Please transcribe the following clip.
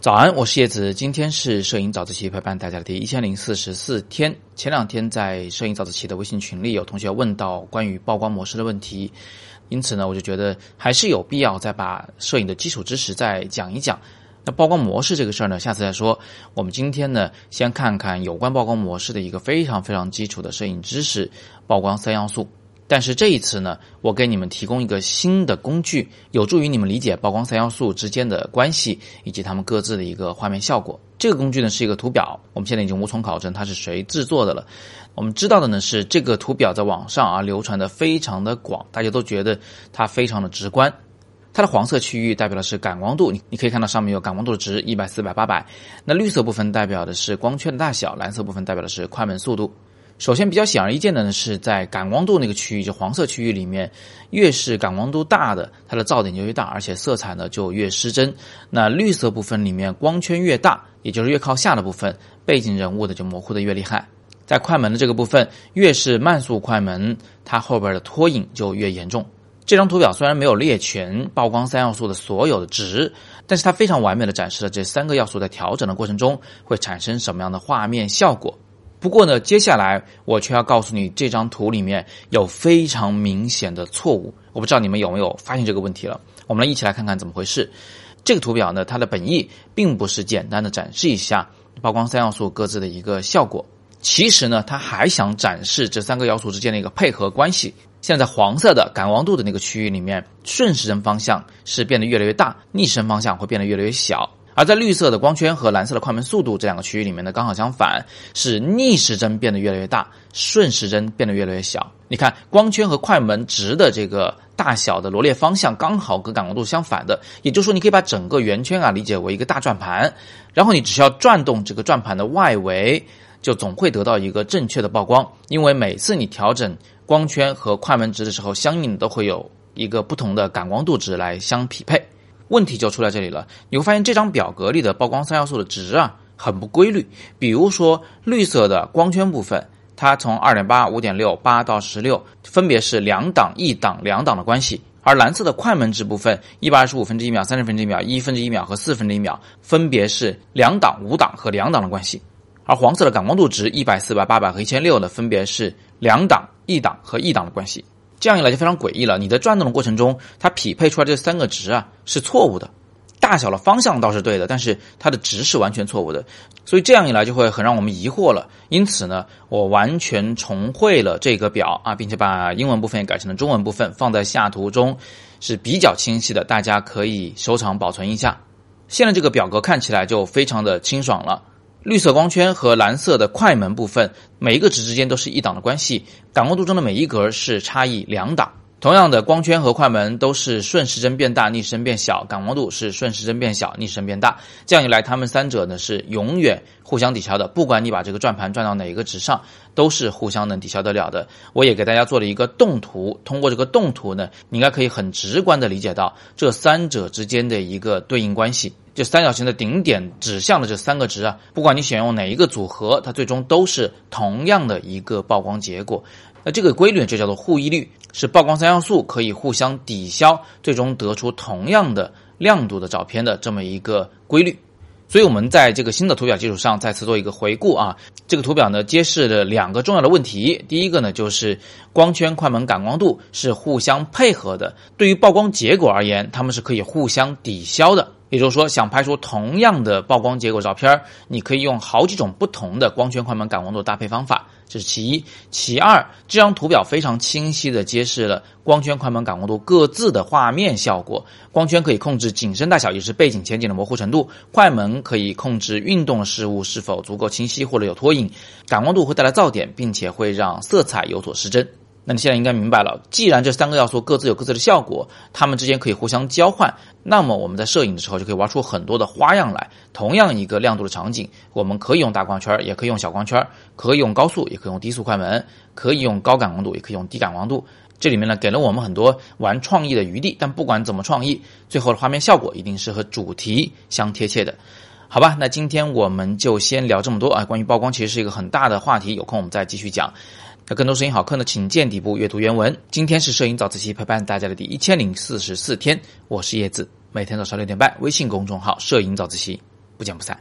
早安，我是叶子。今天是摄影早自习陪伴大家的第一千零四十四天。前两天在摄影早自习的微信群里，有同学问到关于曝光模式的问题，因此呢，我就觉得还是有必要再把摄影的基础知识再讲一讲。那曝光模式这个事儿呢，下次再说。我们今天呢，先看看有关曝光模式的一个非常非常基础的摄影知识——曝光三要素。但是这一次呢，我给你们提供一个新的工具，有助于你们理解曝光三要素之间的关系以及它们各自的一个画面效果。这个工具呢是一个图表，我们现在已经无从考证它是谁制作的了。我们知道的呢是这个图表在网上啊流传的非常的广，大家都觉得它非常的直观。它的黄色区域代表的是感光度，你你可以看到上面有感光度的值一百、四百、八百。那绿色部分代表的是光圈的大小，蓝色部分代表的是快门速度。首先，比较显而易见的呢，是在感光度那个区域，就黄色区域里面，越是感光度大的，它的噪点就越大，而且色彩呢就越失真。那绿色部分里面，光圈越大，也就是越靠下的部分，背景人物的就模糊的越厉害。在快门的这个部分，越是慢速快门，它后边的拖影就越严重。这张图表虽然没有列全曝光三要素的所有的值，但是它非常完美的展示了这三个要素在调整的过程中会产生什么样的画面效果。不过呢，接下来我却要告诉你，这张图里面有非常明显的错误。我不知道你们有没有发现这个问题了？我们来一起来看看怎么回事。这个图表呢，它的本意并不是简单的展示一下曝光三要素各自的一个效果，其实呢，它还想展示这三个要素之间的一个配合关系。现在黄色的感光度的那个区域里面，顺时针方向是变得越来越大，逆时针方向会变得越来越小。而在绿色的光圈和蓝色的快门速度这两个区域里面呢，刚好相反，是逆时针变得越来越大，顺时针变得越来越小。你看，光圈和快门值的这个大小的罗列方向刚好跟感光度相反的，也就是说，你可以把整个圆圈啊理解为一个大转盘，然后你只需要转动这个转盘的外围，就总会得到一个正确的曝光。因为每次你调整光圈和快门值的时候，相应都会有一个不同的感光度值来相匹配。问题就出在这里了，你会发现这张表格里的曝光三要素的值啊很不规律。比如说绿色的光圈部分，它从二点八、五点六、八到十六，分别是两档、一档、两档的关系；而蓝色的快门值部分，一百二十五分之一秒、三十分之一秒、一分之一秒和四分之一秒，分别是两档、五档和两档的关系；而黄色的感光度值，一百、四百、八百和一千六呢，分别是两档、一档和一档的关系。这样一来就非常诡异了。你在转动的过程中，它匹配出来这三个值啊是错误的，大小的方向倒是对的，但是它的值是完全错误的。所以这样一来就会很让我们疑惑了。因此呢，我完全重绘了这个表啊，并且把英文部分也改成了中文部分，放在下图中是比较清晰的，大家可以收藏保存一下。现在这个表格看起来就非常的清爽了。绿色光圈和蓝色的快门部分，每一个值之间都是一档的关系，感光度中的每一格是差异两档。同样的，光圈和快门都是顺时针变大，逆时针变小，感光度是顺时针变小，逆时针变大。这样一来，它们三者呢是永远互相抵消的。不管你把这个转盘转到哪一个值上，都是互相能抵消得了的。我也给大家做了一个动图，通过这个动图呢，你应该可以很直观的理解到这三者之间的一个对应关系。这三角形的顶点指向的这三个值啊，不管你选用哪一个组合，它最终都是同样的一个曝光结果。那这个规律就叫做互异律，是曝光三要素可以互相抵消，最终得出同样的亮度的照片的这么一个规律。所以，我们在这个新的图表基础上再次做一个回顾啊。这个图表呢，揭示了两个重要的问题。第一个呢，就是光圈、快门、感光度是互相配合的，对于曝光结果而言，它们是可以互相抵消的。也就是说，想拍出同样的曝光结果照片你可以用好几种不同的光圈、快门、感光度搭配方法，这是其一。其二，这张图表非常清晰地揭示了光圈、快门、感光度各自的画面效果。光圈可以控制景深大小，也是背景前景的模糊程度；快门可以控制运动事物是否足够清晰或者有拖影；感光度会带来噪点，并且会让色彩有所失真。那你现在应该明白了，既然这三个要素各自有各自的效果，它们之间可以互相交换，那么我们在摄影的时候就可以玩出很多的花样来。同样一个亮度的场景，我们可以用大光圈，也可以用小光圈，可以用高速，也可以用低速快门，可以用高感光度，也可以用低感光度。这里面呢，给了我们很多玩创意的余地。但不管怎么创意，最后的画面效果一定是和主题相贴切的，好吧？那今天我们就先聊这么多啊。关于曝光，其实是一个很大的话题，有空我们再继续讲。那更多摄影好课呢，请见底部阅读原文。今天是摄影早自习陪伴大家的第一千零四十四天，我是叶子，每天早上六点半，微信公众号“摄影早自习”。不见不散。